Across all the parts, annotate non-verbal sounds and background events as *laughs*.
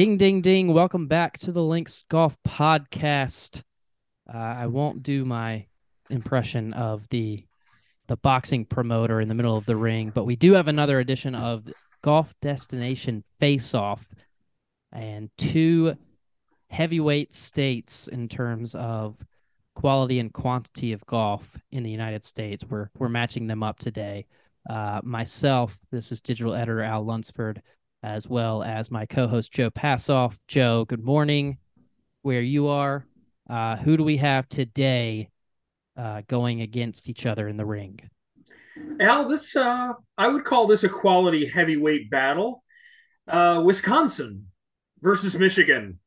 Ding, ding, ding. Welcome back to the Links Golf Podcast. Uh, I won't do my impression of the the boxing promoter in the middle of the ring, but we do have another edition of Golf Destination Face Off and two heavyweight states in terms of quality and quantity of golf in the United States. We're we're matching them up today. Uh, myself, this is digital editor Al Lunsford as well as my co-host Joe Passov. Joe, good morning. Where you are, uh, who do we have today uh, going against each other in the ring? Al, this uh, I would call this a quality heavyweight battle. Uh, Wisconsin versus Michigan,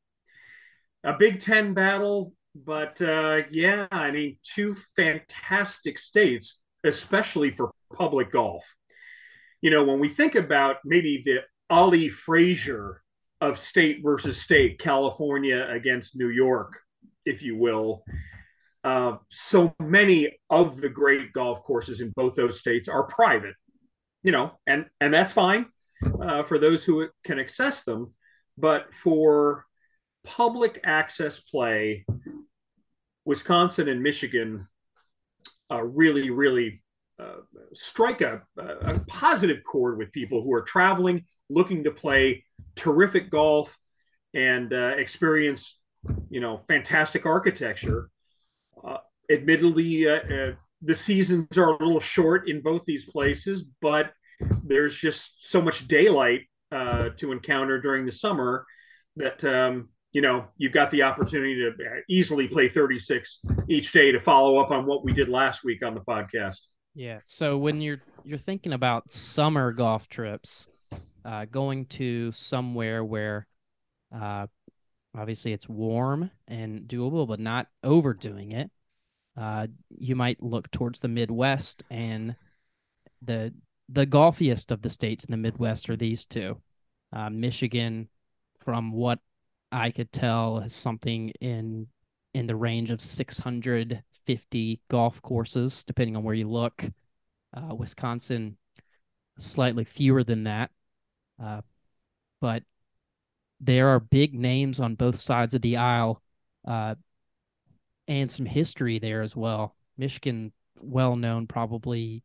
a Big Ten battle. But uh, yeah, I mean, two fantastic states, especially for public golf. You know, when we think about maybe the Ali Frazier of state versus state, California against New York, if you will. Uh, so many of the great golf courses in both those states are private, you know, and and that's fine uh, for those who can access them. But for public access play, Wisconsin and Michigan uh, really, really uh, strike a, a positive chord with people who are traveling looking to play terrific golf and uh, experience, you know, fantastic architecture. Uh, admittedly, uh, uh, the seasons are a little short in both these places, but there's just so much daylight uh, to encounter during the summer that um, you know you've got the opportunity to easily play 36 each day to follow up on what we did last week on the podcast. Yeah. So when you're you're thinking about summer golf trips, uh, going to somewhere where uh, obviously it's warm and doable, but not overdoing it. Uh, you might look towards the Midwest, and the the golfiest of the states in the Midwest are these two. Uh, Michigan, from what I could tell, has something in in the range of 650 golf courses, depending on where you look. Uh, Wisconsin, slightly fewer than that, uh, but there are big names on both sides of the aisle uh, and some history there as well. Michigan, well known probably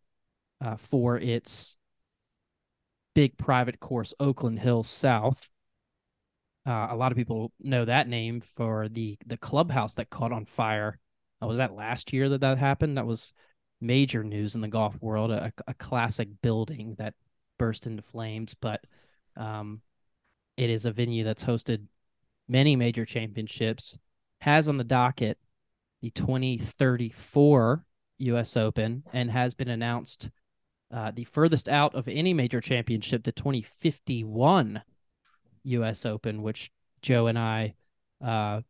uh, for its big private course, Oakland Hills South. Uh, a lot of people know that name for the the clubhouse that caught on fire. Uh, was that last year that that happened? That was major news in the golf world. A, a classic building that burst into flames, but um, it is a venue that's hosted many major championships, has on the docket the 2034 U.S. Open, and has been announced uh, the furthest out of any major championship, the 2051 U.S. Open, which Joe and I, uh,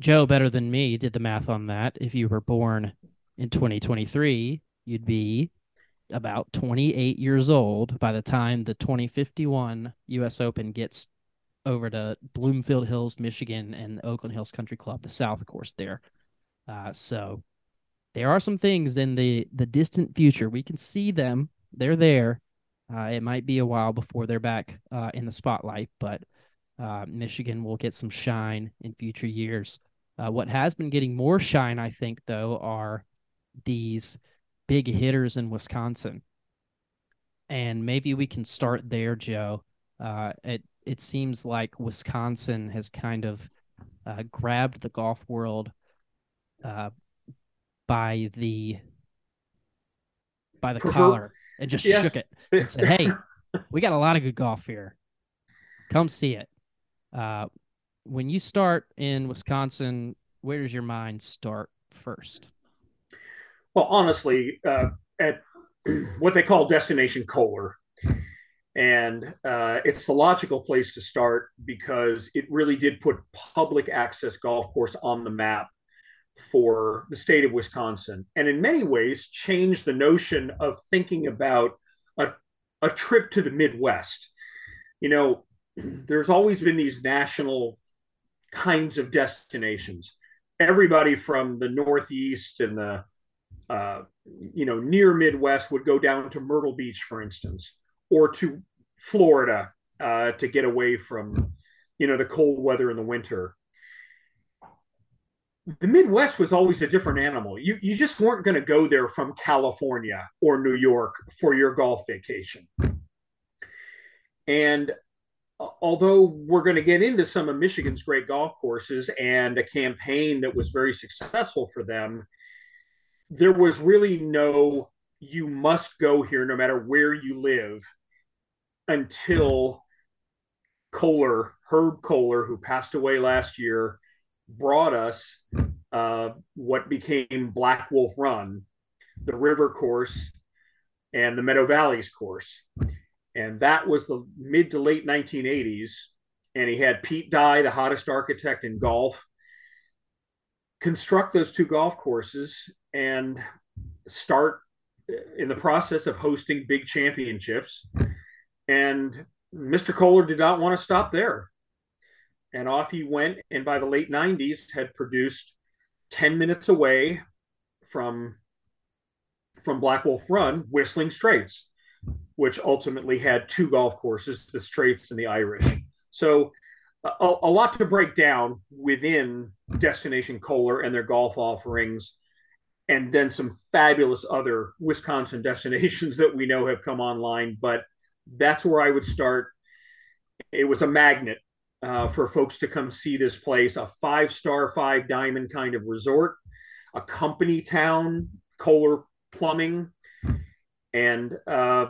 Joe better than me, did the math on that. If you were born in 2023, you'd be about 28 years old by the time the 2051 U.S. Open gets over to Bloomfield Hills, Michigan, and Oakland Hills Country Club, the South course there. Uh, so there are some things in the the distant future. We can see them; they're there. Uh, it might be a while before they're back uh, in the spotlight, but uh, Michigan will get some shine in future years. Uh, what has been getting more shine, I think, though, are these big hitters in Wisconsin. And maybe we can start there, Joe. Uh, it it seems like Wisconsin has kind of uh, grabbed the golf world uh, by the by the collar and just yes. shook it and said, "Hey, we got a lot of good golf here. Come see it." Uh, when you start in Wisconsin, where does your mind start first? Well, honestly, uh, at *clears throat* what they call Destination Kohler, And uh, it's the logical place to start because it really did put public access golf course on the map for the state of Wisconsin. And in many ways, changed the notion of thinking about a, a trip to the Midwest. You know, *clears throat* there's always been these national kinds of destinations. Everybody from the Northeast and the uh, you know near Midwest would go down to Myrtle Beach, for instance, or to Florida uh, to get away from you know the cold weather in the winter. The Midwest was always a different animal. You you just weren't going to go there from California or New York for your golf vacation. And although we're going to get into some of Michigan's great golf courses and a campaign that was very successful for them, there was really no you must go here no matter where you live until Kohler, Herb Kohler, who passed away last year, brought us uh, what became Black Wolf Run, the river course, and the Meadow Valleys course and that was the mid to late 1980s. And he had Pete Dye, the hottest architect in golf, construct those two golf courses and start in the process of hosting big championships. And Mr. Kohler did not want to stop there. And off he went. And by the late 90s, had produced 10 minutes away from from Black Wolf Run, Whistling Straits which ultimately had two golf courses, the Straits and the Irish. So a, a lot to break down within Destination Kohler and their golf offerings, and then some fabulous other Wisconsin *laughs* destinations that we know have come online. But that's where I would start. It was a magnet uh, for folks to come see this place, a five star, five diamond kind of resort, a company town, Kohler Plumbing, and uh,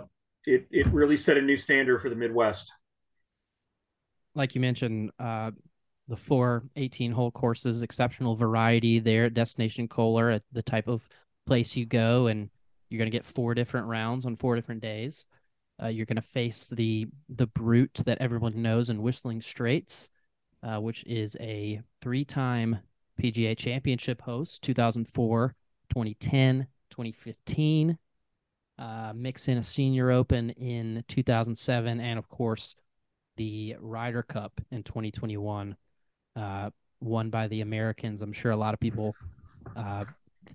it it really set a new standard for the Midwest. Like you mentioned, uh, the four 18 hole courses, exceptional variety there at Destination Kohler at the type of place you go, and you're going to get four different rounds on four different days. Uh, you're going to face the the brute that everyone knows in Whistling Straits, uh, which is a three time PGA Championship host, 2004, 2010, 2015 uh, mix in a senior open in 2007, and of course, the Ryder Cup in 2021, uh, won by the Americans. I'm sure a lot of people uh,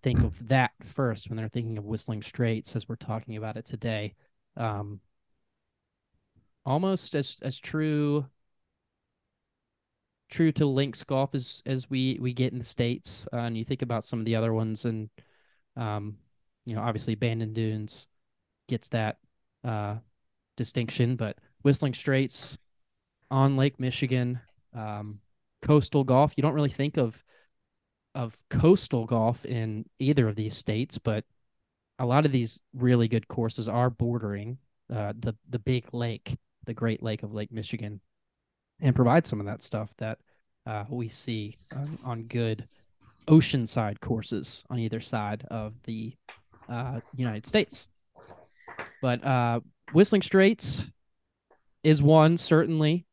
think of that first when they're thinking of Whistling Straits as we're talking about it today. Um, almost as as true true to links golf as as we we get in the states uh, and you think about some of the other ones and um you know, obviously Bandon Dunes gets that uh, distinction, but Whistling Straits on Lake Michigan, um, coastal golf. You don't really think of of coastal golf in either of these states, but a lot of these really good courses are bordering uh, the the big lake, the Great Lake of Lake Michigan, and provide some of that stuff that uh, we see on, on good oceanside courses on either side of the uh, United States. But uh, Whistling Straits is one certainly.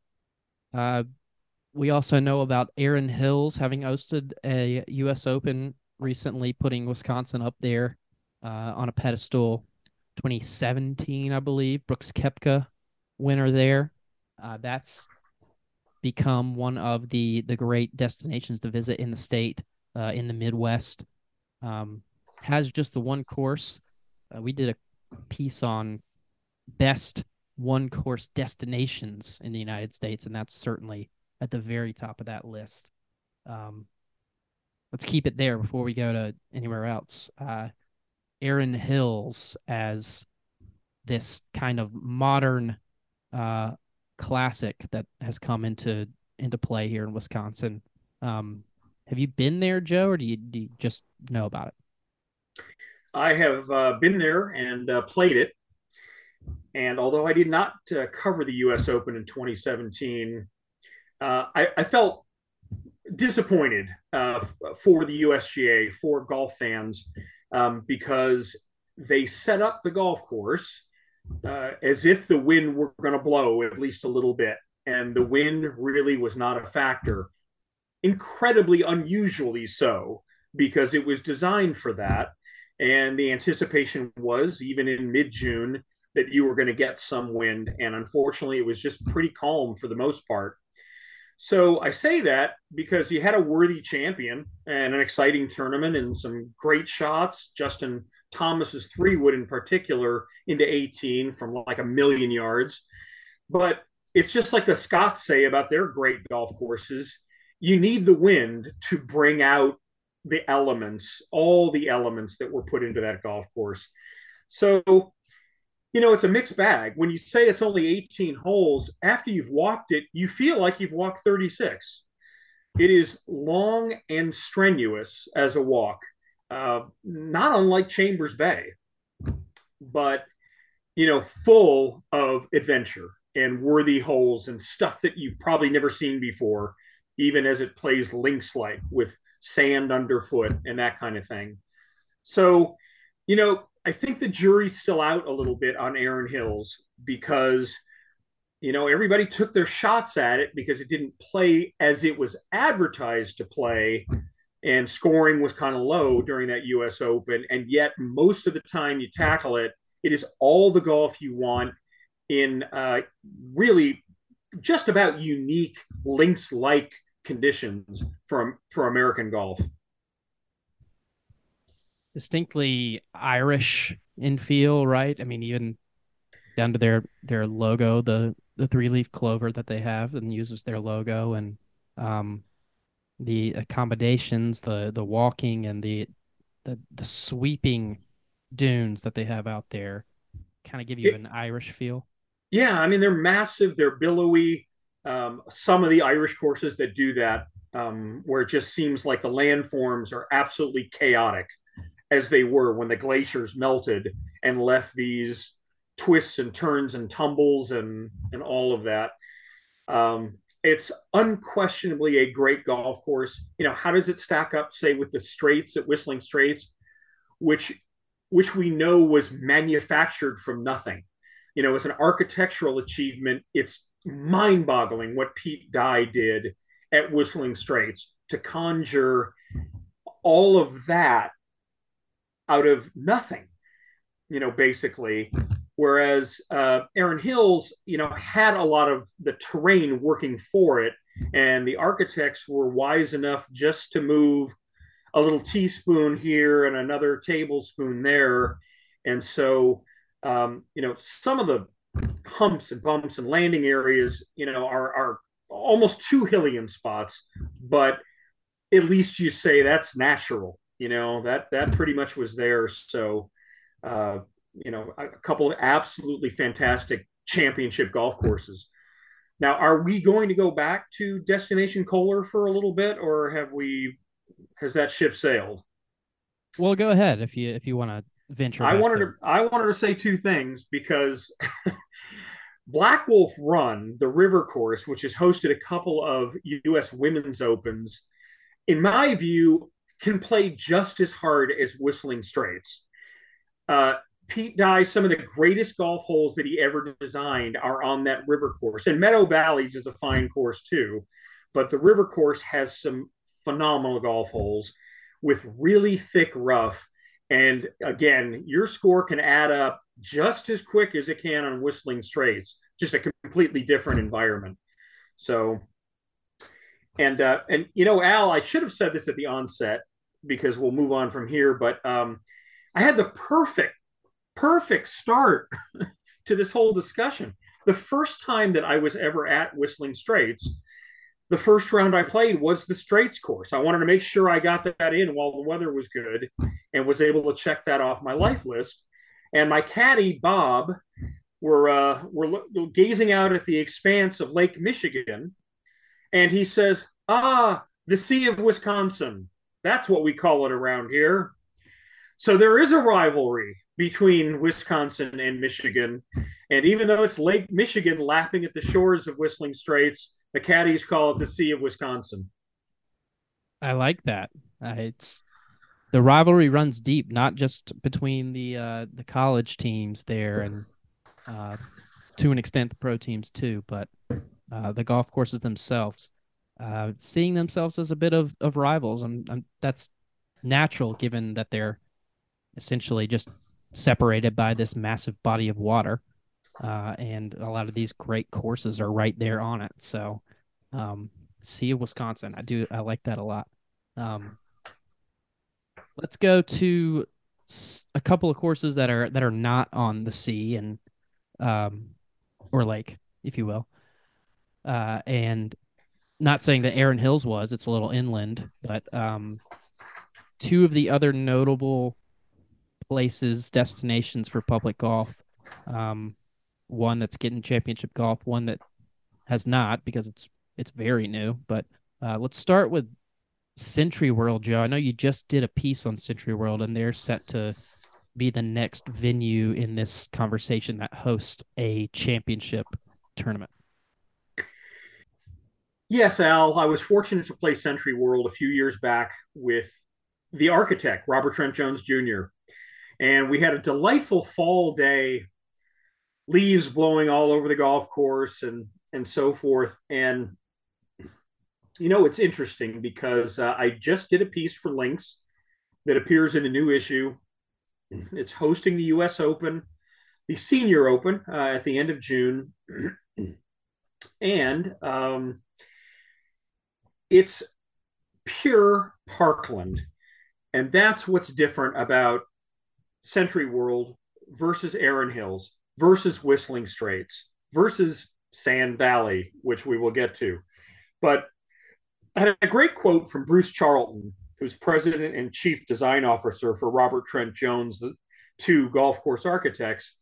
We also know about Erin Hills having hosted a U.S. Open recently, putting Wisconsin up there uh, on a pedestal. 2017, I believe, Brooks Koepka winner there. Uh, that's become one of the the great destinations to visit in the state, uh, in the Midwest. Um, has just the one course. Uh, we did a piece on best one course destinations in the United States, and that's certainly at the very top of that list. Um, let's keep it there before we go to anywhere else. Uh, Erin Hills as this kind of modern uh, classic that has come into into play here in Wisconsin. Um, have you been there, Joe, or do you, do you just know about it? I have uh, been there and uh, played it. And although I did not uh, cover the U.S. Open in 2017, uh, I, I, felt disappointed uh, for the USGA, for golf fans, um, because they set up the golf course uh, as if the wind were going to blow at least a little bit. And the wind really was not a factor. Incredibly unusually so, because it was designed for that. And the anticipation was, even in mid June, that you were going to get some wind. And unfortunately, it was just pretty calm for the most part. So I say that because you had a worthy champion and an exciting tournament and some great shots. Justin Thomas's three wood in particular into 18 from like a million yards. But it's just like the Scots say about their great golf courses. You need the wind to bring out the elements, all the elements that were put into that golf course. So you know, it's a mixed bag. When you say it's only 18 holes, after you've walked it, you feel like you've walked 36. It is long and strenuous as a walk, uh, not unlike Chambers Bay, but, you know, full of adventure and worthy holes and stuff that you've probably never seen before, even as it plays links like with sand underfoot and that kind of thing. So, you know, I think the jury's still out a little bit on Erin Hills because you know everybody took their shots at it because it didn't play as it was advertised to play and scoring was kind of low during that US Open. And yet most of the time you tackle it it is all the golf you want in uh, really just about unique links like conditions for for American golf distinctly Irish in feel, right? I mean, even down to their their logo, the the three leaf clover that they have and uses their logo, and um, the accommodations, the the walking, and the the the sweeping dunes that they have out there, kind of give you an Irish feel. Yeah, I mean they're massive, they're billowy. Um, some of the Irish courses that do that, um, where it just seems like the landforms are absolutely chaotic as they were when the glaciers melted and left these twists and turns and tumbles and and all of that. Um, it's unquestionably a great golf course. You know, how does it stack up, say, with the Straits at Whistling Straits, which which we know was manufactured from nothing. You know, as an architectural achievement, it's mind-boggling what Pete Dye did at Whistling Straits to conjure all of that out of nothing, you know, basically. Whereas uh, Erin Hills, you know, had a lot of the terrain working for it, and the architects were wise enough just to move a little teaspoon here and another tablespoon there, and so um, you know some of the humps and bumps and landing areas, you know, are are almost too hilly in spots, but at least you say that's natural you know that that pretty much was there. So, uh, you know, a couple of absolutely fantastic championship golf courses. Now, are we going to go back to Destination Kohler for a little bit, or have we? Has that ship sailed? Well, go ahead if you if you want to venture. I wanted there. to I wanted to say two things because *laughs* Black Wolf Run, the river course, which has hosted a couple of U.S. Women's Opens, in my view, can play just as hard as Whistling Straits. Uh, Pete Dye, some of the greatest golf holes that he ever designed are on that river course. And Meadow Valleys is a fine course too, but the river course has some phenomenal golf holes with really thick rough. And again, your score can add up just as quick as it can on Whistling Straits, just a completely different environment. So and uh, and you know, Al, I should have said this at the onset because we'll move on from here. But um, I had the perfect, perfect start *laughs* to this whole discussion. The first time that I was ever at Whistling Straits, the first round I played was the Straits course. I wanted to make sure I got that in while the weather was good and was able to check that off my life list. And my caddy, Bob, were, uh, were gazing out at the expanse of Lake Michigan and he says, Ah, the Sea of Wisconsin. That's what we call it around here. So there is a rivalry between Wisconsin and Michigan. And even though it's Lake Michigan lapping at the shores of Whistling Straits, the caddies call it the Sea of Wisconsin. I like that. Uh, it's the rivalry runs deep, not just between the uh, the college teams there and uh, to an extent the pro teams too, but uh, the golf courses themselves, uh, seeing themselves as a bit of, of rivals. And, and that's natural given that they're essentially just separated by this massive body of water. Uh, and a lot of these great courses are right there on it. So, um, Sea of Wisconsin, I do I like that a lot. Um, let's go to a couple of courses that are that are not on the sea and um, or lake, if you will. Uh, and not saying that Erin Hills was; it's a little inland, but um, two of the other notable places, destinations for public golf. Um, one that's getting championship golf, one that has not because it's it's very new. But uh, let's start with SentryWorld, Joe. I know you just did a piece on SentryWorld, and they're set to be the next venue in this conversation that hosts a championship tournament. Yes, Al. I was fortunate to play SentryWorld a few years back with the architect, Robert Trent Jones Jr. And we had a delightful fall day, leaves blowing all over the golf course and and so forth. And you know, it's interesting because uh, I just did a piece for Links that appears in the new issue. It's hosting the U.S. Open, the Senior Open uh, at the end of June, *clears throat* and um, it's pure Parkland, and that's what's different about SentryWorld versus Erin Hills versus Whistling Straits versus Sand Valley, which we will get to. But I had a great quote from Bruce Charlton, who's president and chief design officer for Robert Trent Jones, the two golf course architects.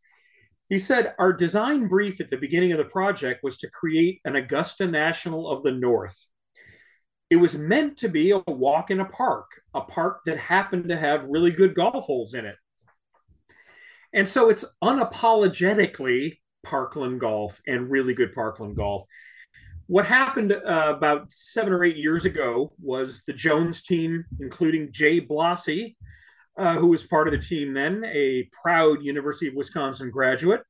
He said, Our design brief at the beginning of the project was to create an Augusta National of the North. It was meant to be a walk in a park, a park that happened to have really good golf holes in it. And so it's unapologetically Parkland golf and really good Parkland golf what happened uh, about seven or eight years ago was the Jones team, including Jay Blasi, uh, who was part of the team then, a proud University of Wisconsin graduate.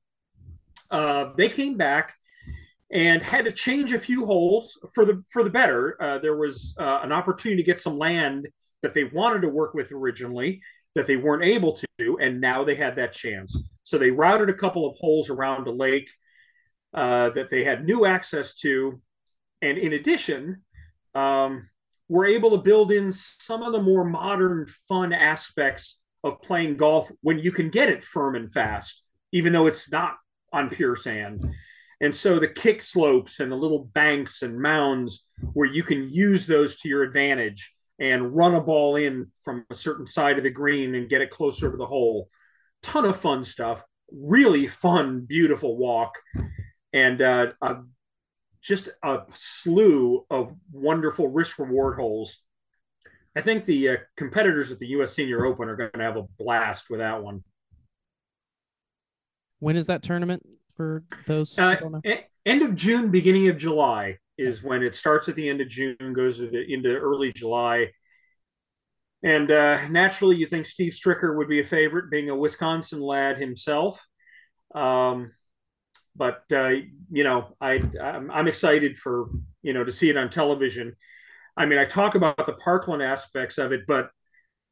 Uh, they came back and had to change a few holes for the for the better. Uh, there was uh, an opportunity to get some land that they wanted to work with originally that they weren't able to, do, and now they had that chance. So they routed a couple of holes around a lake. Uh, that they had new access to, and in addition, um, we're able to build in some of the more modern, fun aspects of playing golf when you can get it firm and fast, even though it's not on pure sand. And so the kick slopes and the little banks and mounds where you can use those to your advantage and run a ball in from a certain side of the green and get it closer to the hole. Ton of fun stuff. Really fun, beautiful walk. And uh, just a slew of wonderful risk reward holes. I think the uh, competitors at the U.S. Senior Open are going to have a blast with that one. When is that tournament for those? Uh, end of June, beginning of July is when it starts at the end of June, goes into early July. And uh, naturally, you think Steve Stricker would be a favorite, being a Wisconsin lad himself. Um, but uh, you know, I I'm, I'm excited for you know to see it on television. I mean, I talk about the Parkland aspects of it, but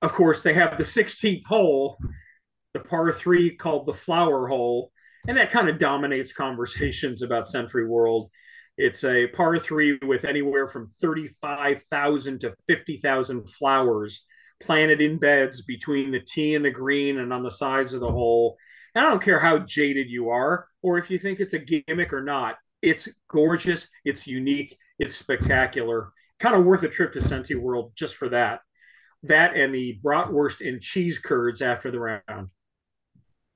of course they have the 16th hole, the par three called the Flower Hole, and that kind of dominates conversations about SentryWorld. It's a par three with anywhere from 35,000 to 50,000 flowers planted in beds between the tee and the green and on the sides of the hole. And I don't care how jaded you are or if you think it's a gimmick or not. It's gorgeous, it's unique, it's spectacular. Kind of worth a trip to SentryWorld just for that. That and the bratwurst and cheese curds after the round.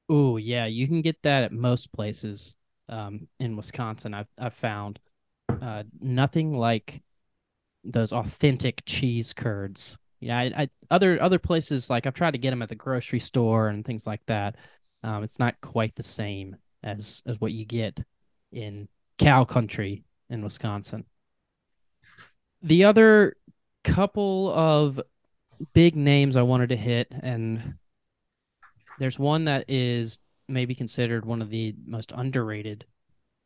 Oh yeah, you can get that at most places um, in Wisconsin. I've I've found uh, nothing like those authentic cheese curds. Yeah, I, I, other other places like I've tried to get them at the grocery store and things like that. Um, it's not quite the same as as what you get in cow country in Wisconsin. The other couple of big names I wanted to hit, and there's one that is maybe considered one of the most underrated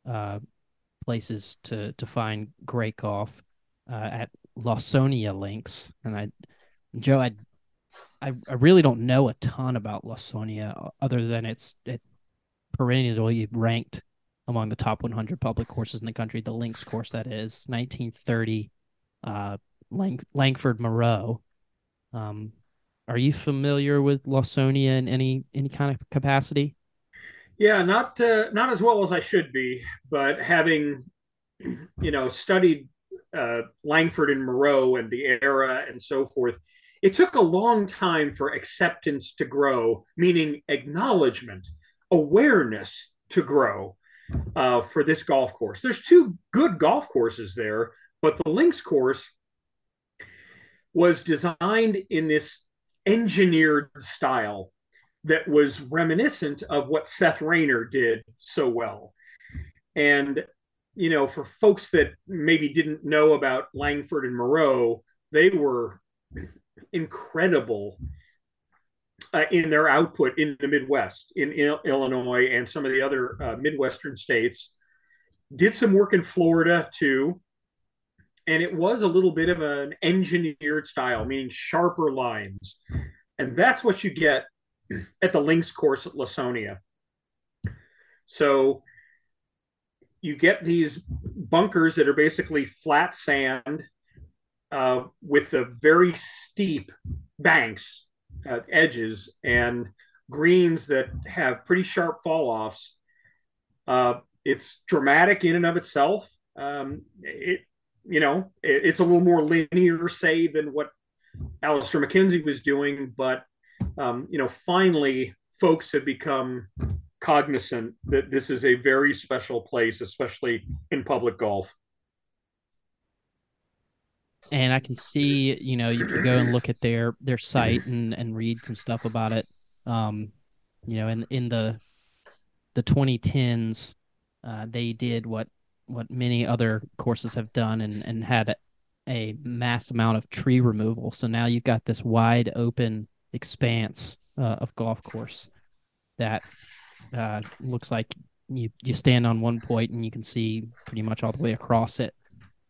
uh, places to to find great golf uh, at Lawsonia Links. And I, Joe, I, I, I really don't know a ton about Lawsonia other than it's it perennially ranked among the top 100 public courses in the country. The Links course that is 1930, uh, Lang- Langford Moreau. Um, are you familiar with Lawsonia in any any kind of capacity? Yeah, not uh, not as well as I should be, but having you know studied uh, Langford and Moreau and the era and so forth, it took a long time for acceptance to grow, meaning acknowledgement, awareness to grow uh, for this golf course. There's two good golf courses there, but the links course was designed in this engineered style that was reminiscent of what Seth Rayner did so well. And, you know, for folks that maybe didn't know about Langford and Moreau, they were incredible uh, in their output in the Midwest, in, in Illinois and some of the other uh, Midwestern states. Did some work in Florida too. And it was a little bit of an engineered style, meaning sharper lines. And that's what you get at the links course at Lawsonia. So you get these bunkers that are basically flat sand uh, with the very steep banks uh, edges and greens that have pretty sharp fall offs. Uh, it's dramatic in and of itself. Um, it, you know, it, it's a little more linear, say, than what Alister MacKenzie was doing, but um, you know, finally, folks have become cognizant that this is a very special place, especially in public golf. And I can see, you know, you can go and look at their their site and and read some stuff about it. Um, you know, in in the the 2010s, uh, they did what what many other courses have done and and had a, mass amount of tree removal. So now you've got this wide open expanse uh, of golf course that uh, looks like you you stand on one point and you can see pretty much all the way across it.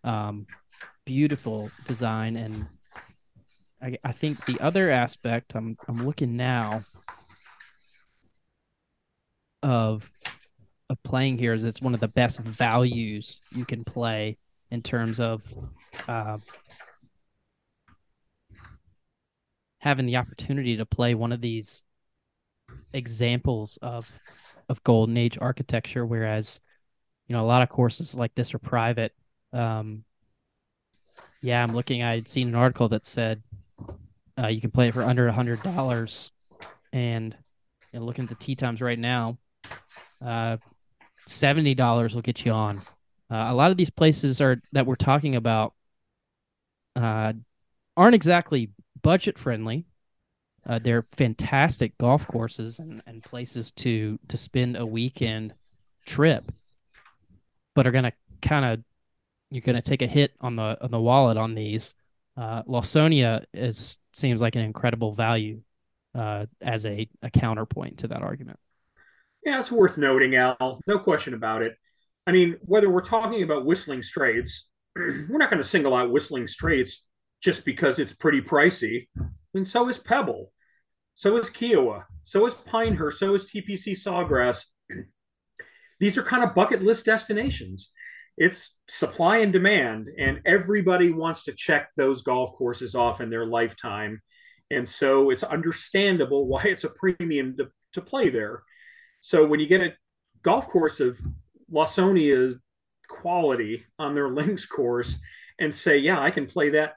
Um, beautiful design, and I, I think the other aspect I'm I'm looking now of of playing here is it's one of the best values you can play in terms of uh, having the opportunity to play one of these examples of of golden age architecture. Whereas you know a lot of courses like this are private. Um yeah i'm looking i had seen an article that said uh, you can play it for under a hundred dollars. And you know, looking at the tee times right now uh seventy dollars will get you on uh, a lot of these places are that we're talking about uh aren't exactly budget friendly. Uh, they're fantastic golf courses and, and places to to spend a weekend trip, but are gonna kind of you're gonna take a hit on the on the wallet on these. Uh, Lawsonia is seems like an incredible value uh, as a, a counterpoint to that argument. Yeah, it's worth noting, Al. No question about it. I mean, whether we're talking about Whistling Straits, *clears throat* we're not going to single out Whistling Straits just because it's pretty pricey. Mean, so is Pebble, so is Kiawah, so is Pinehurst, so is TPC Sawgrass. *clears throat* These are kind of bucket list destinations. It's supply and demand, and everybody wants to check those golf courses off in their lifetime. And so it's understandable why it's a premium to, to play there. So when you get a golf course of Lawsonia's quality on their links course and say, yeah, I can play that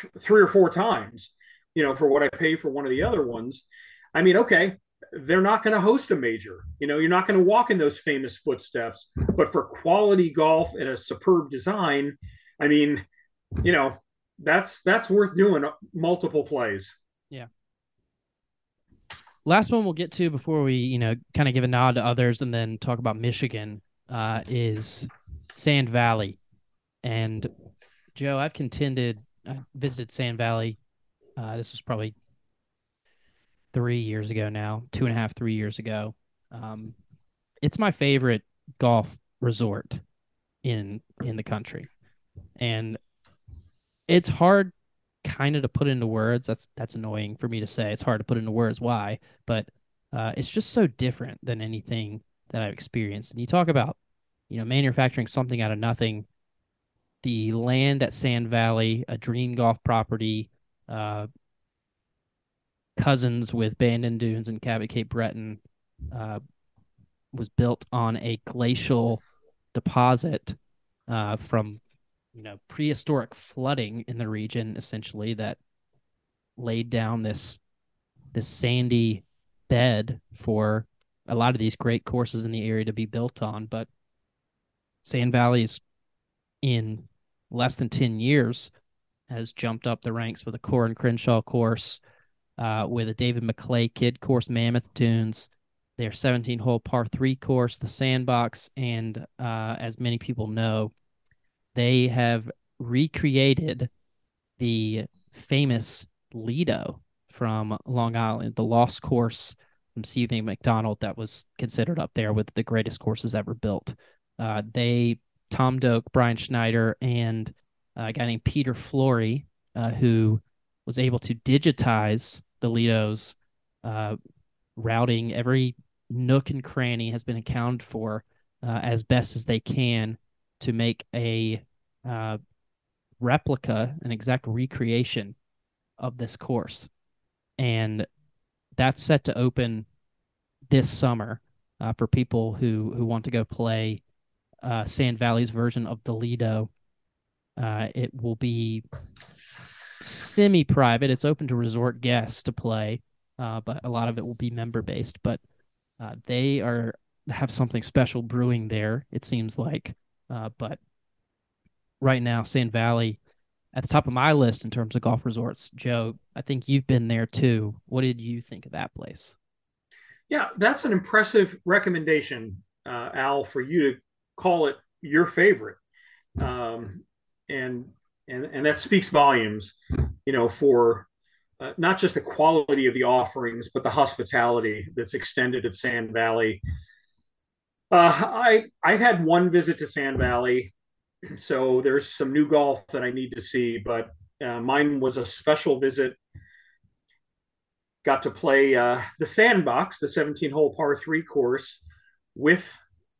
th- three or four times, you know, for what I pay for one of the other ones. I mean, okay, they're not going to host a major. You know, you're not going to walk in those famous footsteps. But for quality golf and a superb design, I mean, you know, that's that's worth doing multiple plays. Yeah. Last one we'll get to before we, you know, kind of give a nod to others and then talk about Michigan uh, is Sand Valley. And Joe, I've contended I visited Sand Valley. Uh, this was probably three years ago now, two and a half, three years ago. Um, it's my favorite golf resort in in the country, and it's hard kind of to put into words. That's that's annoying for me to say. It's hard to put into words why, but uh, it's just so different than anything that I've experienced. And you talk about, you know, manufacturing something out of nothing. The land at Sand Valley, a dream golf property, uh, cousins with Bandon Dunes and Cabot Cape Breton, uh, was built on a glacial deposit uh, from you know prehistoric flooding in the region essentially that laid down this this sandy bed for a lot of these great courses in the area to be built on. But sand valley's in less than 10 years has jumped up the ranks with a Coore and Crenshaw course, uh, with a David McLay Kidd course, Mammoth Dunes, their 17 hole par three course, the Sandbox, and uh, as many people know, they have recreated the famous Lido from Long Island, the lost course from Stephen McDonald that was considered up there with the greatest courses ever built. Uh, they, Tom Doak, Brian Schneider, and a guy named Peter Flory, uh, who was able to digitize the Lidos, uh, routing every nook and cranny has been accounted for uh, as best as they can to make a uh, replica, an exact recreation of this course. And that's set to open this summer uh, for people who, who want to go play uh, Sand Valley's version of the Lido. Uh, it will be semi private. It's open to resort guests to play, uh, but a lot of it will be member based. But uh, they are have something special brewing there. It seems like, uh, but right now, Sand Valley at the top of my list in terms of golf resorts. Joe, I think you've been there too. What did you think of that place? Yeah, that's an impressive recommendation, uh, Al, for you to call it your favorite, um, and and and that speaks volumes, you know, for uh, not just the quality of the offerings, but the hospitality that's extended at Sand Valley. Uh, I I've had one visit to Sand Valley, so there's some new golf that I need to see, but uh, mine was a special visit. Got to play uh, the Sandbox, the 17 hole par three course, with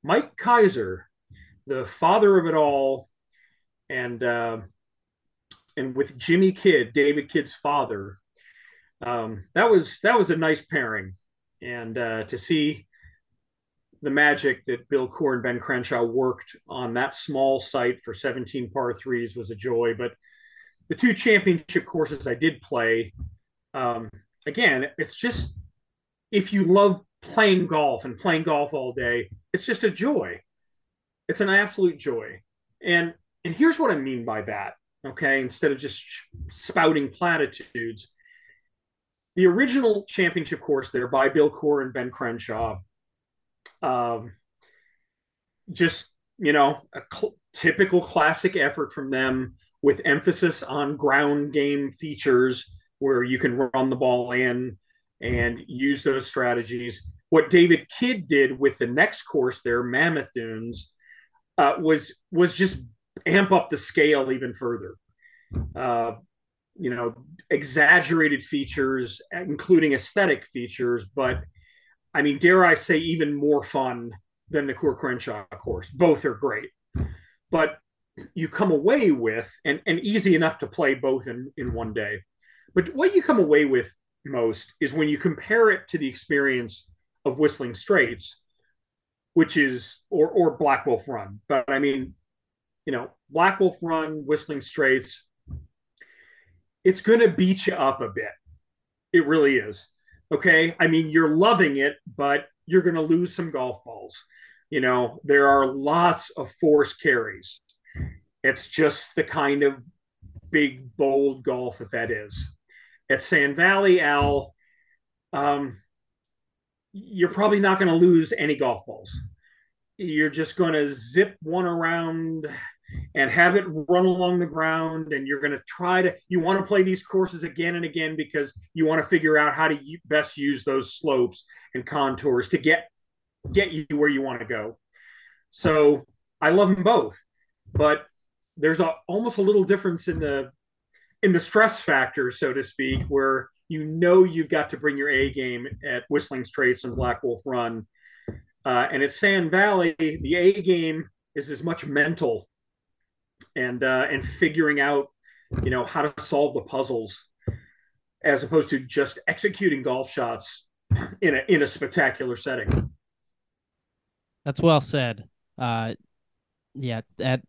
Mike Keiser, the father of it all, and uh, and with Jimmy Kidd, David Kidd's father. Um, that was that was a nice pairing, and uh, to see the magic that Bill Coore and Ben Crenshaw worked on that small site for 17 par threes was a joy. But the two championship courses I did play, um, again, it's just if you love playing golf and playing golf all day, it's just a joy. It's an absolute joy. And and here's what I mean by that. Okay, instead of just spouting platitudes, the original championship course there by Bill Coore and Ben Crenshaw um, just you know a cl- typical classic effort from them with emphasis on ground game features where you can run the ball in and use those strategies. What David Kidd did with the next course there, Mammoth Dunes, uh, was was just amp up the scale even further. Uh, you know, exaggerated features, including aesthetic features, but I mean, dare I say, even more fun than the Coore Crenshaw course. Both are great, but you come away with and, and easy enough to play both in, in one day. But what you come away with most is when you compare it to the experience of Whistling Straits, which is or or Black Wolf Run. But I mean, you know, Black Wolf Run, Whistling Straits, it's going to beat you up a bit. It really is. Okay. I mean, you're loving it, but you're going to lose some golf balls. You know, there are lots of force carries. It's just the kind of big, bold golf that that is. At Sand Valley, Al, um, you're probably not going to lose any golf balls. You're just going to zip one around and have it run along the ground and you're going to try to you want to play these courses again and again because you want to figure out how to best use those slopes and contours to get get you where you want to go. So I love them both, but there's a, almost a little difference in the in the stress factor, so to speak, where you know you've got to bring your A game at Whistling Straits and Black Wolf Run, uh, and at Sand Valley, the A game is as much mental and uh, and figuring out, you know, how to solve the puzzles, as opposed to just executing golf shots in a in a spectacular setting. That's well said. Uh, yeah, at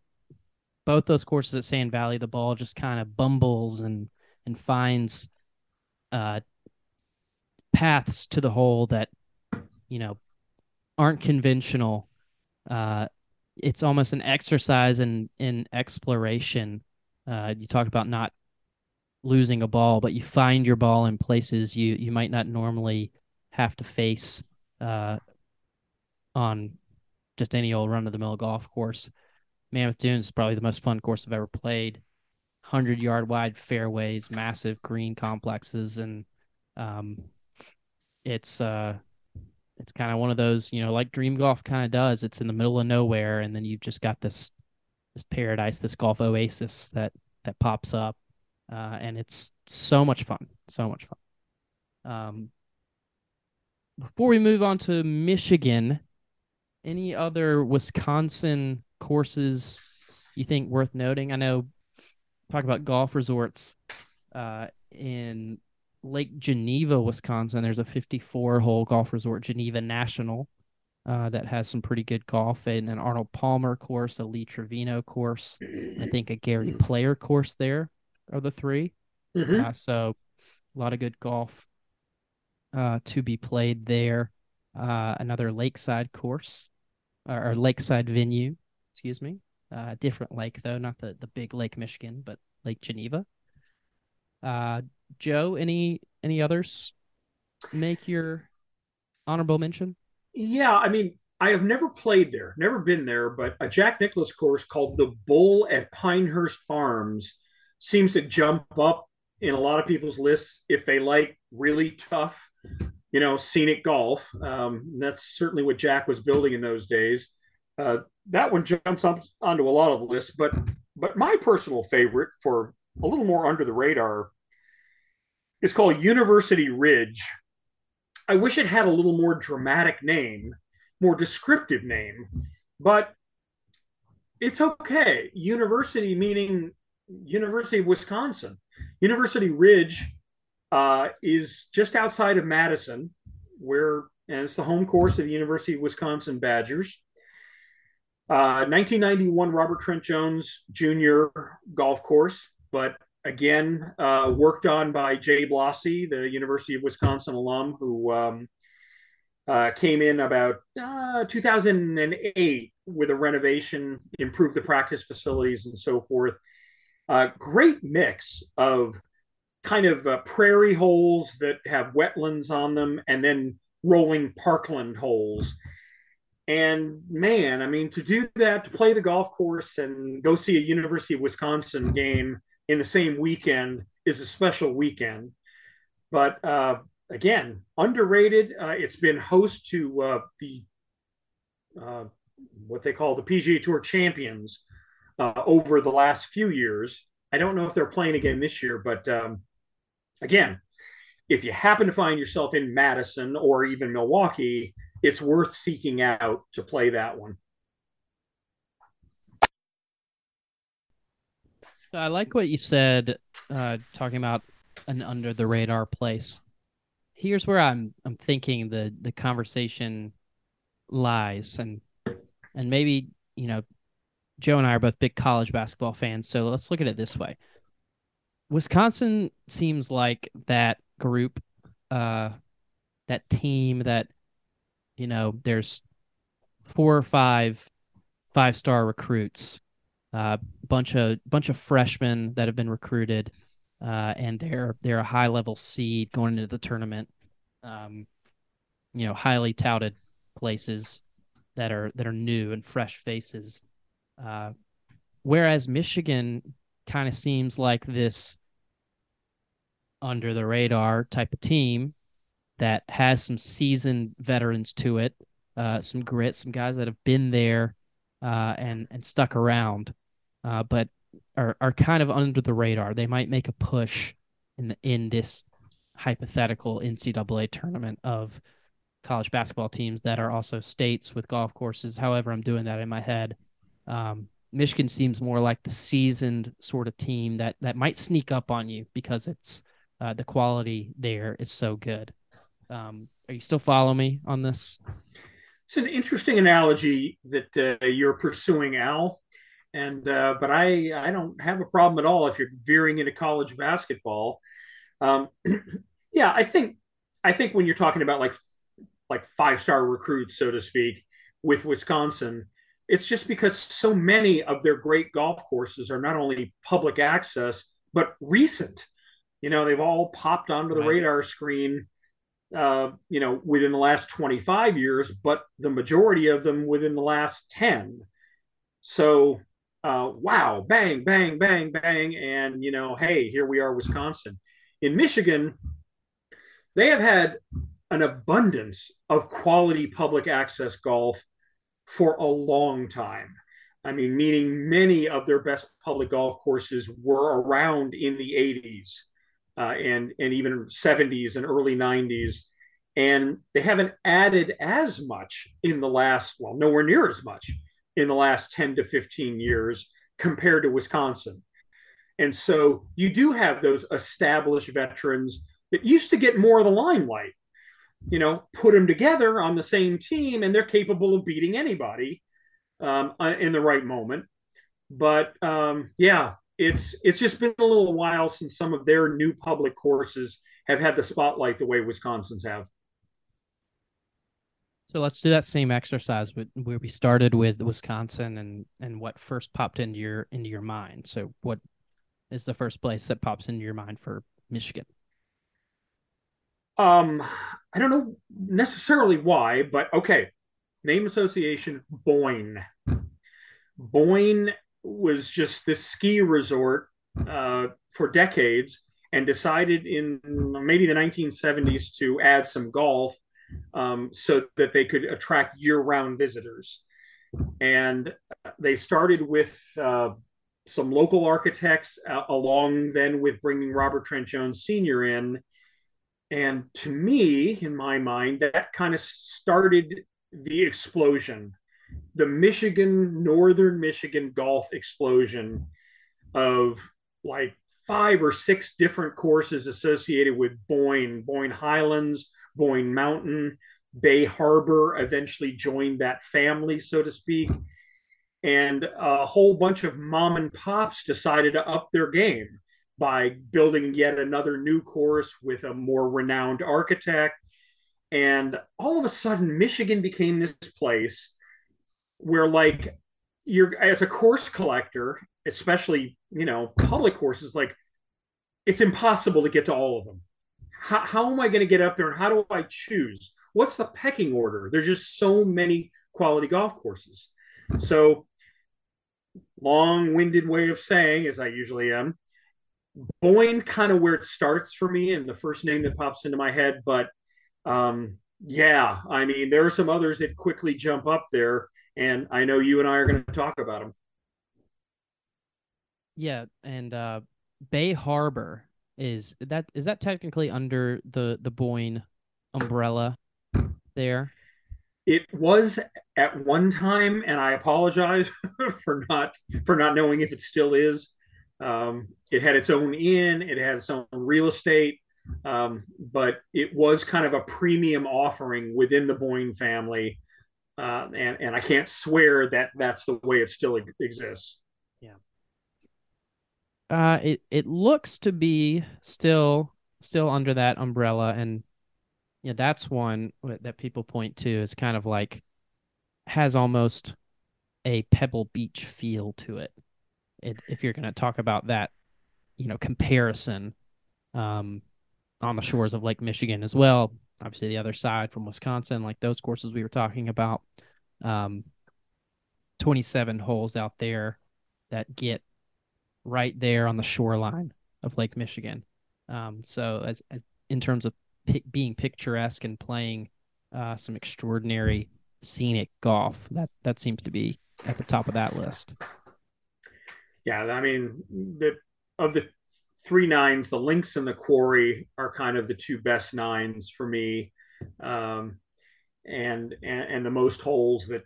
both those courses at Sand Valley, the ball just kind of bumbles and and finds uh, paths to the hole that you know aren't conventional. Uh, it's almost an exercise in in exploration. Uh, you talked about not losing a ball, but you find your ball in places you you might not normally have to face uh, on just any old run of the mill golf course. Mammoth Dunes is probably the most fun course I've ever played. Hundred yard wide fairways, massive green complexes, and um, it's uh, it's kind of one of those, you know, like Dream Golf kind of does. It's in the middle of nowhere, and then you've just got this this paradise, this golf oasis that that pops up, uh, and it's so much fun, so much fun. Um, before we move on to Michigan, any other Wisconsin courses you think worth noting? I know talk about golf resorts uh, in Lake Geneva, Wisconsin. There's a 54 hole golf resort, Geneva National, uh, that has some pretty good golf and an Arnold Palmer course, a Lee Trevino course, I think a Gary Player course there are the 3 Mhm. Uh, so a lot of good golf uh, to be played there. Uh, another lakeside course or, or lakeside venue, excuse me. Uh, different lake though, not the the big Lake Michigan, but Lake Geneva. Joe, any any others make your honorable mention? Yeah, I mean, I have never played there, never been there, but a Jack Nicklaus course called the Bull at Pinehurst Farms seems to jump up in a lot of people's lists if they like really tough, you know, scenic golf. Um, that's certainly what Jack was building in those days. Uh, that one jumps up onto a lot of lists, but but my personal favorite for a little more under the radar is called University Ridge. I wish it had a little more dramatic name, more descriptive name, but it's okay. University meaning University of Wisconsin. University Ridge uh, is just outside of Madison, where and it's the home course of the University of Wisconsin Badgers. Uh, 1991 Robert Trent Jones Jr. golf course, but again uh, worked on by Jay Blasi, the University of Wisconsin alum, who um, uh, came in about uh, 2008 with a renovation, improved the practice facilities and so forth. Uh, great mix of kind of uh, prairie holes that have wetlands on them, and then rolling parkland holes. And man, I mean, to do that, to play the golf course and go see a University of Wisconsin game in the same weekend is a special weekend. But uh, again, underrated. Uh, it's been host to uh, the uh, what they call the PGA Tour champions uh, over the last few years. I don't know if they're playing again this year, but um, again, if you happen to find yourself in Madison or even Milwaukee, it's worth seeking out to play that one. I like what you said, uh, talking about an under the radar place. Here's where I'm I'm thinking the the conversation lies, and and maybe you know, Joe and I are both big college basketball fans, so let's look at it this way. Wisconsin seems like that group, uh, that team that, you know, there's four or five five star recruits uh, bunch of bunch of freshmen that have been recruited, uh, and they're they're a high level seed going into the tournament. Um, you know, highly touted places that are that are new and fresh faces. Uh, whereas Michigan kind of seems like this under the radar type of team that has some seasoned veterans to it. uh, some grit, some guys that have been there uh, and and stuck around, uh, but are are kind of under the radar. They might make a push in the, in this hypothetical NCAA tournament of college basketball teams that are also states with golf courses. However, I'm doing that in my head. Um, Michigan seems more like the seasoned sort of team that that might sneak up on you because it's uh, the quality there is so good. Um, are you still following me on this? It's an interesting analogy that uh, you're pursuing, Al. And uh, but I I don't have a problem at all if you're veering into college basketball. Um, *clears throat* yeah, I think I think when you're talking about like like five star recruits, so to speak, with Wisconsin, it's just because so many of their great golf courses are not only public access but recent. You know, they've all popped onto the right. radar screen uh, you know, within the last 25 years, but the majority of them within the last 10. So, uh, wow, bang, bang, bang, bang. And, you know, hey, here we are, Wisconsin. In Michigan, they have had an abundance of quality public access golf for a long time. I mean, meaning many of their best public golf courses were around in the 80s uh, and and even 70s and early 90s and they haven't added as much in the last well nowhere near as much in the last 10 to 15 years compared to Wisconsin. And so you do have those established veterans that used to get more of the limelight you know put them together on the same team and they're capable of beating anybody um, uh, in the right moment. But um, yeah it's it's just been a little while since some of their new public courses have had the spotlight the way Wisconsin's have. So let's do that same exercise with, where we started with Wisconsin and and what first popped into your into your mind. So what is the first place that pops into your mind for Michigan? Um, I don't know necessarily why, but okay. Name association Boyne. Boyne was just this ski resort uh, for decades and decided in maybe the 1970s to add some golf um, so that they could attract year-round visitors. And they started with uh, some local architects, uh, along then with bringing Robert Trent Jones Sr. in. And to me, in my mind, that kind of started the explosion the Michigan, Northern Michigan golf explosion of like five or six different courses associated with Boyne, Boyne Highlands, Boyne Mountain, Bay Harbor eventually joined that family, so to speak. And a whole bunch of mom and pops decided to up their game by building yet another new course with a more renowned architect. And all of a sudden, Michigan became this place where like you're as a course collector, especially you know public courses, like it's impossible to get to all of them. How, how am I going to get up there, and how do I choose? What's the pecking order? There's just so many quality golf courses. So, long-winded way of saying, as I usually am, Boyne kind of where it starts for me, and the first name that pops into my head. But um, yeah, I mean, there are some others that quickly jump up there and I know you and I are going to talk about them. Yeah, and uh, Bay Harbor is that is that technically under the the Boyne umbrella there? It was at one time, and I apologize *laughs* for not for not knowing if it still is. Um, it had its own inn, it had its own real estate, um, but it was kind of a premium offering within the Boyne family uh, and and I can't swear that that's the way it still exists. Yeah. Uh, it it looks to be still still under that umbrella, and yeah, that's one that people point to as kind of like has almost a Pebble Beach feel to it. it if you're going to talk about that, you know, comparison, um, on the shores of Lake Michigan as well, obviously the other side from Wisconsin, like those courses we were talking about. Um, 27 holes out there that get right there on the shoreline of Lake Michigan. Um, so as, as, in terms of being picturesque and playing uh, some extraordinary scenic golf. That that seems to be at the top of that list. Yeah, I mean, the of the three nines, the links and the quarry are kind of the two best nines for me, um, and, and and the most holes that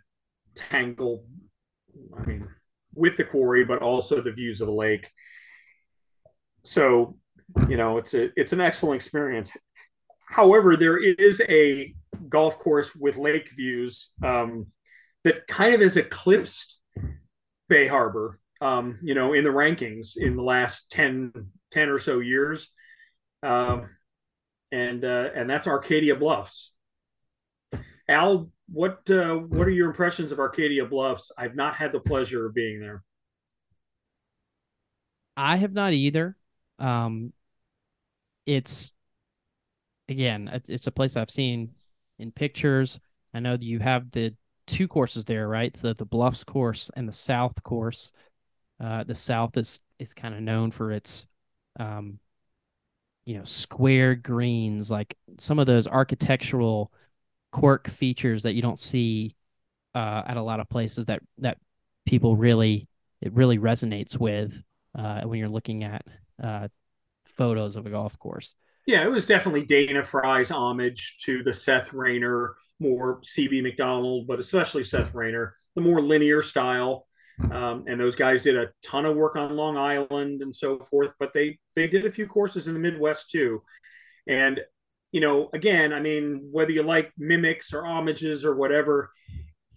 tangle. I mean, with the quarry, but also the views of the lake. So, you know, it's a it's an excellent experience. However, there is a golf course with lake views um, that kind of has eclipsed Bay Harbor, um, you know, in the rankings in the last 10, 10 or so years. Um, and uh, and that's Arcadia Bluffs. Al, what uh, what are your impressions of Arcadia Bluffs? I've not had the pleasure of being there. I have not either. Um, it's again, it's a place I've seen in pictures. I know that you have the two courses there, right? So the Bluffs course and the South course. Uh, the South is is kind of known for its, um, you know, square greens, like some of those architectural quirk features that you don't see uh, at a lot of places that that people really it really resonates with uh, when you're looking at uh, photos of a golf course. Yeah, it was definitely Dana Fry's homage to the Seth Raynor, more CB Macdonald, but especially Seth Raynor, the more linear style. Um, and those guys did a ton of work on Long Island and so forth, but they they did a few courses in the Midwest too. And you know, again, I mean, whether you like mimics or homages or whatever,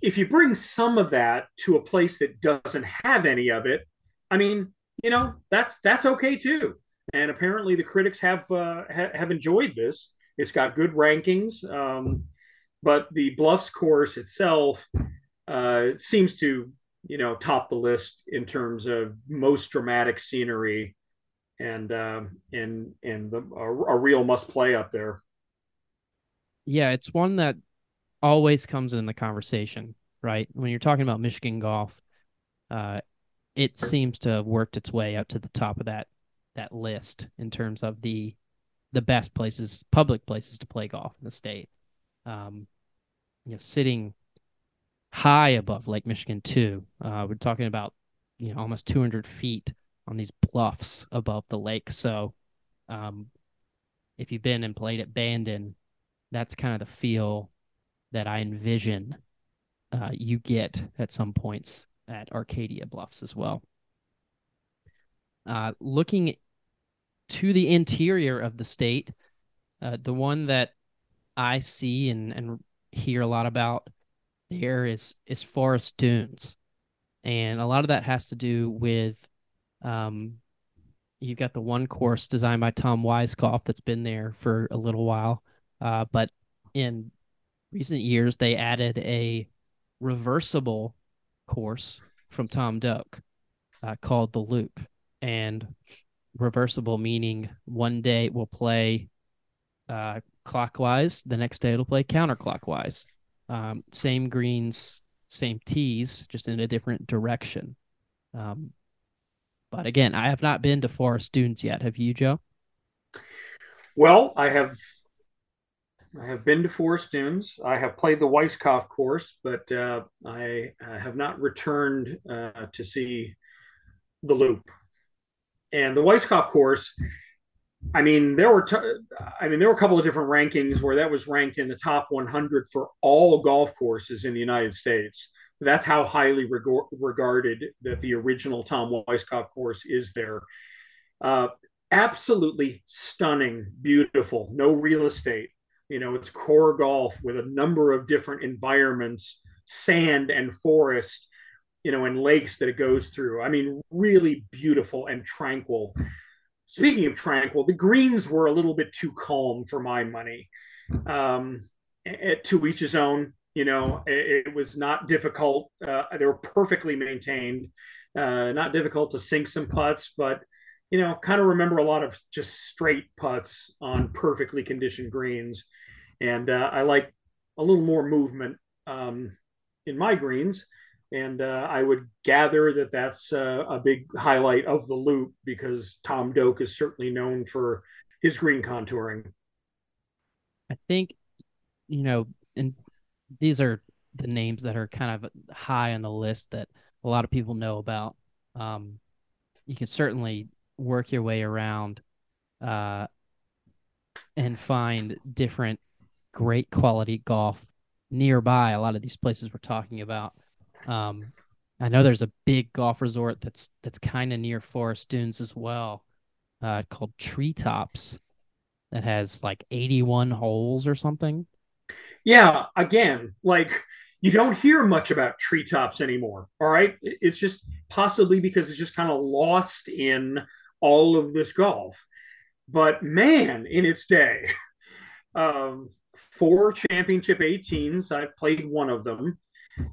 if you bring some of that to a place that doesn't have any of it, I mean, you know, that's that's okay too and apparently the critics have uh, ha- have enjoyed this. It's got good rankings, um, but the Bluffs course itself uh, seems to you know top the list in terms of most dramatic scenery and uh, and and the, a, a real must play up there. Yeah, it's one that always comes in the conversation, right? When you're talking about Michigan golf, uh, it seems to have worked its way up to the top of that that list in terms of the the best places, public places to play golf in the state. Um, you know, sitting high above Lake Michigan too. Uh, we're talking about you know almost 200 feet on these bluffs above the lake. So, um, if you've been and played at Bandon, that's kind of the feel that I envision uh, you get at some points at Arcadia Bluffs as well. Uh, looking to the interior of the state. Uh, the one that I see and, and hear a lot about there is is forest dunes, and a lot of that has to do with um, you've got the one course designed by Tom Weiskopf that's been there for a little while, uh, but in recent years they added a reversible course from Tom Doak uh, called the Loop, and reversible, meaning one day it will play uh, clockwise, the next day it'll play counterclockwise. Um, same greens, same tees, just in a different direction. Um, but again, I have not been to Forest Dunes yet. Have you, Joe? Well, I have. I have been to Forest Dunes. I have played the Weiskopf course, but uh, I, I, have not returned uh, to see the Loop. And the Weiskopf course, I mean, there were t- I mean, there were a couple of different rankings where that was ranked in the top 100 for all golf courses in the United States. That's how highly reg- regarded that the original Tom Weiskopf course is there. Uh, absolutely stunning, beautiful, no real estate. You know, it's core golf with a number of different environments, sand and forest you know, and lakes that it goes through. I mean, really beautiful and tranquil. Speaking of tranquil, the greens were a little bit too calm for my money. Um, it, to each his own. You know, it, it was not difficult. Uh, they were perfectly maintained. Uh, not difficult to sink some putts, but you know, kind of remember a lot of just straight putts on perfectly conditioned greens. And uh, I like a little more movement um, in my greens and uh, I would gather that that's uh, a big highlight of the loop because Tom Doak is certainly known for his green contouring. I think, you know, and these are the names that are kind of high on the list that a lot of people know about. Um, you can certainly work your way around uh, and find different great quality golf nearby. A lot of these places we're talking about. Um, I know there's a big golf resort that's that's kind of near Forest Dunes as well, uh, called Treetops, that has like 81 holes or something. Yeah, again, like you don't hear much about treetops anymore. All right. It's just possibly because it's just kind of lost in all of this golf. But man, in its day, *laughs* um, four championship 18s, I've played one of them.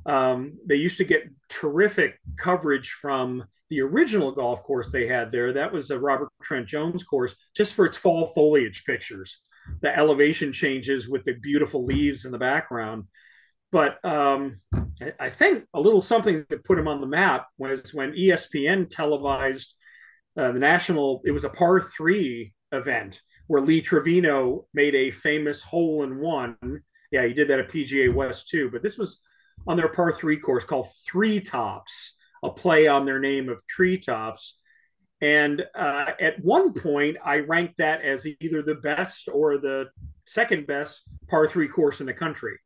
Um, they used to get terrific coverage from the original golf course they had there. That was a Robert Trent Jones course, just for its fall foliage pictures, the elevation changes with the beautiful leaves in the background. But um, I think a little something that put him on the map was when ESPN televised uh, the national. It was a par three event where Lee Trevino made a famous hole in one. Yeah, he did that at PGA West too. But this was on their par three course called Three Tops, a play on their name of Treetops. And uh, at one point, I ranked that as either the best or the second best par three course in the country.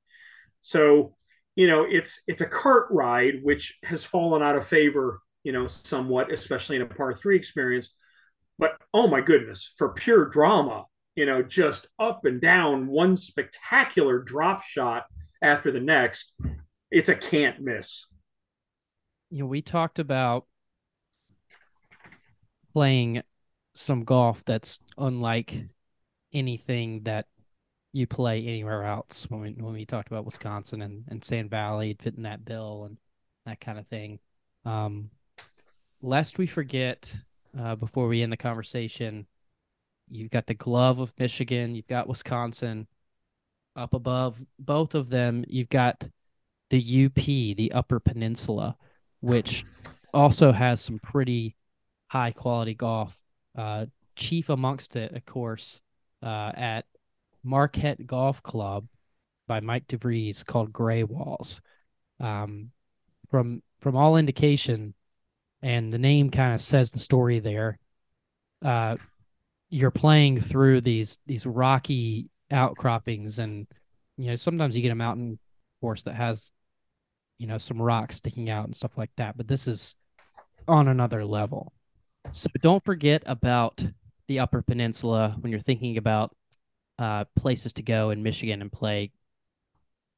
So, you know, it's it's a cart ride which has fallen out of favor, you know, somewhat, especially in a par three experience. But oh my goodness, for pure drama, you know, just up and down, one spectacular drop shot after the next. It's a can't miss. You know, we talked about playing some golf that's unlike anything that you play anywhere else when we when we talked about Wisconsin and, and Sand Valley fitting that bill and that kind of thing. Um, lest we forget uh, before we end the conversation, you've got the glove of Michigan, you've got Wisconsin. Up above both of them, you've got the UP, the Upper Peninsula, which also has some pretty high quality golf. Uh, chief amongst it, of course, uh, at Marquette Golf Club by Mike DeVries called Greywalls. Um, from from all indication, and the name kind of says the story there. Uh, you're playing through these these rocky outcroppings, and you know sometimes you get a mountain course that has you know some rocks sticking out and stuff like that. But this is on another level. So don't forget about the Upper Peninsula when you're thinking about uh, places to go in Michigan and play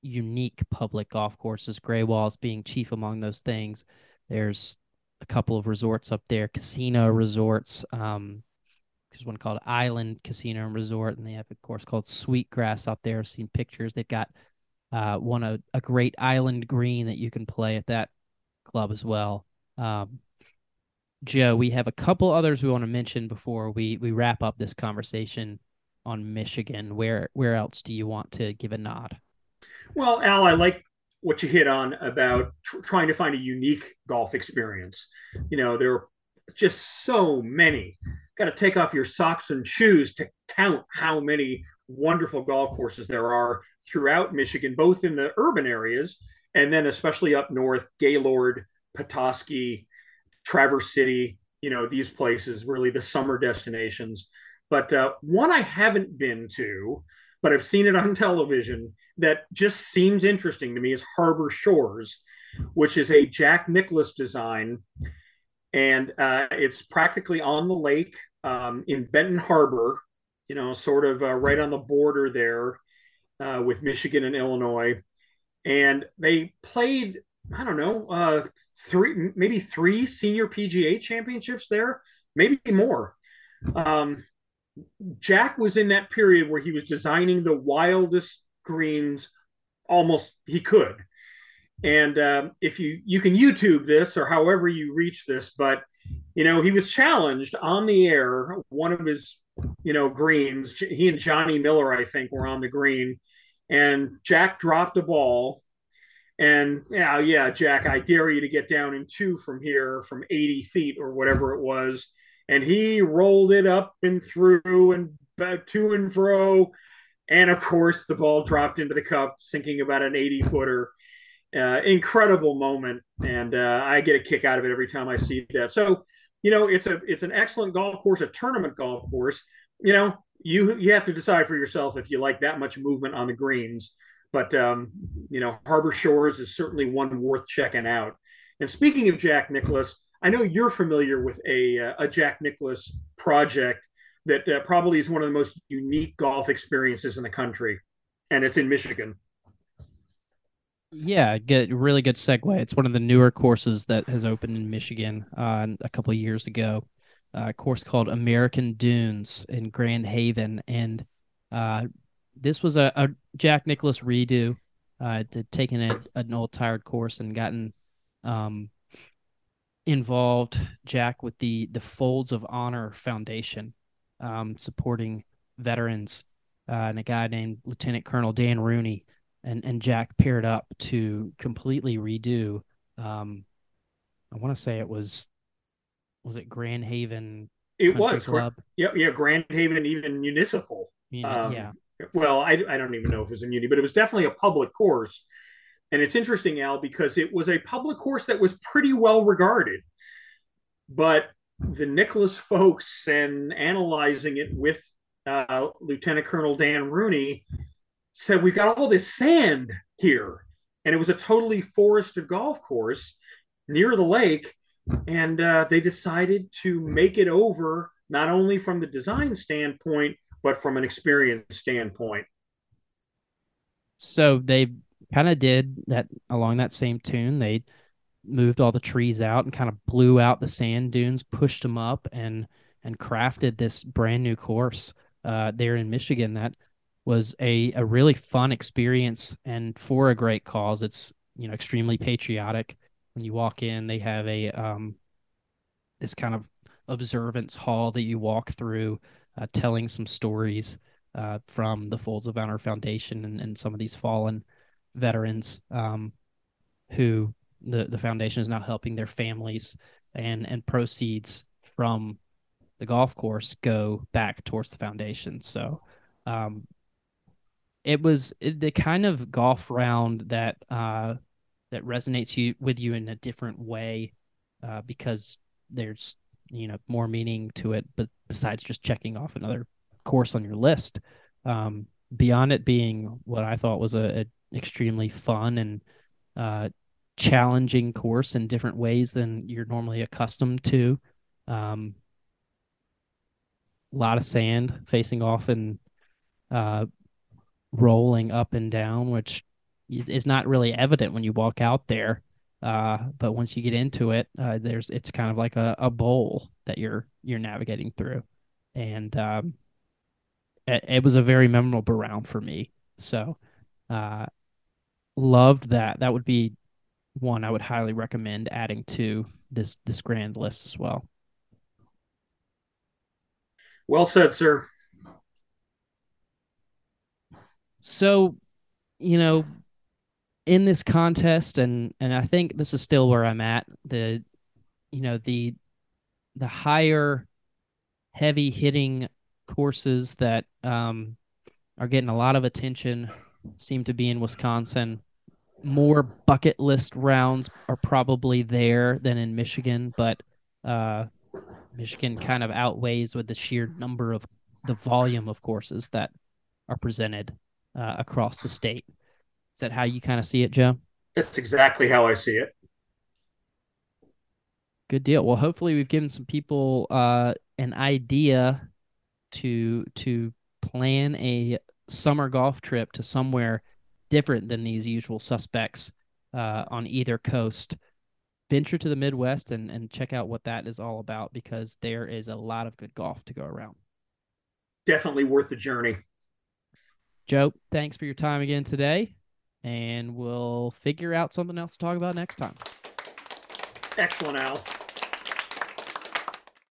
unique public golf courses. Greywalls being chief among those things. There's a couple of resorts up there, casino resorts. Um, there's one called Island Casino and Resort, and they have a course called Sweetgrass out there. I've seen pictures. They've got uh, one a, a great island green that you can play at that club as well. Um, Joe, we have a couple others we want to mention before we we wrap up this conversation on Michigan. Where where else do you want to give a nod? Well, Al, I like what you hit on about tr- trying to find a unique golf experience. You know, there are just so many. Got to take off your socks and shoes to count how many wonderful golf courses there are throughout Michigan, both in the urban areas and then especially up north, Gaylord, Petoskey, Traverse City, you know, these places, really the summer destinations. But uh, one I haven't been to, but I've seen it on *laughs* television that just seems interesting to me is Harbor Shores, which is a Jack Nicklaus design. And uh, it's practically on the lake um, in Benton Harbor, you know, sort of uh, right on the border there uh, with Michigan and Illinois. And they played, I don't know, uh, three, maybe three senior PGA championships there, maybe more. Um, Jack was in that period where he was designing the wildest greens almost he could. And um, if you you can YouTube this or however you reach this, but you know he was challenged on the air. One of his you know greens, he and Johnny Miller, I think, were on the green, and Jack dropped a ball. And yeah, yeah, Jack, I dare you to get down in two from here, from 80 feet or whatever it was and he rolled it up and through and to and fro. And of course, the ball dropped into the cup, sinking about an 80 footer. Uh, incredible moment, and uh, I get a kick out of it every time I see that. So, you know, it's a it's an excellent golf course, a tournament golf course. You know, you you have to decide for yourself if you like that much movement on the greens. But um, you know, Harbor Shores is certainly one worth checking out. And speaking of Jack Nicklaus, I know you're familiar with a uh, a Jack Nicklaus project that uh, probably is one of the most unique golf experiences in the country, and it's in Michigan. Yeah, good, really good segue. It's one of the newer courses that has opened in Michigan uh, a couple years ago. Uh, a course called American Dunes in Grand Haven, and uh, this was a, a Jack Nicklaus redo. Uh, to taken a, an old tired course and gotten um, involved Jack with the the Folds of Honor Foundation, um, supporting veterans, uh, and a guy named Lieutenant Colonel Dan Rooney and and Jack paired up to completely redo. Um, I want to say it was was it Grand Haven. It was club. Yeah, yeah, Grand Haven, even municipal. um, yeah. Well, I, I don't even know if it was a muni, but it was definitely a public course. And it's interesting, Al, because it was a public course that was pretty well regarded. But the Nicklaus folks and analyzing it with uh, Lieutenant Colonel Dan Rooney said, We've got all this sand here. And it was a totally forested golf course near the lake. And uh, they decided to make it over, not only from the design standpoint, but from an experience standpoint. So they kind of did that along that same tune. They moved all the trees out and kind of blew out the sand dunes, pushed them up, and and crafted this brand new course uh, there in Michigan. That was a a really fun experience and for a great cause. It's you know extremely patriotic. When you walk in, they have a um, this kind of observance hall that you walk through, uh, telling some stories uh, from the Folds of Honor Foundation and, and some of these fallen veterans um, who the, the foundation is now helping their families and and proceeds from the golf course go back towards the foundation. So um, it was the kind of golf round that uh, that resonates you with you in a different way uh, because there's you know more meaning to it, but besides just checking off another course on your list, um, beyond it being what I thought was a, a extremely fun and uh, challenging course in different ways than you're normally accustomed to. Um, a lot of sand facing off and uh, rolling up and down, which is not really evident when you walk out there. Uh, but once you get into it, uh, there's it's kind of like a, a bowl that you're you're navigating through, and um, it, it was a very memorable round for me. So, uh, loved that. That would be one I would highly recommend adding to this this grand list as well. Well said, sir. So, you know, in this contest and and I think this is still where I'm at, the you know, the the higher heavy hitting courses that um are getting a lot of attention seem to be in Wisconsin. More bucket list rounds are probably there than in Michigan, but uh, Michigan kind of outweighs with the sheer number of the volume of courses that are presented uh, across the state. Is that how you kind of see it, Joe? That's exactly how I see it. Good deal. Well, hopefully we've given some people uh, an idea to to plan a summer golf trip to somewhere different than these usual suspects uh, on either coast. Venture to the Midwest and, and check out what that is all about because there is a lot of good golf to go around. Definitely worth the journey. Joe, thanks for your time again today. And we'll figure out something else to talk about next time. Excellent, Al.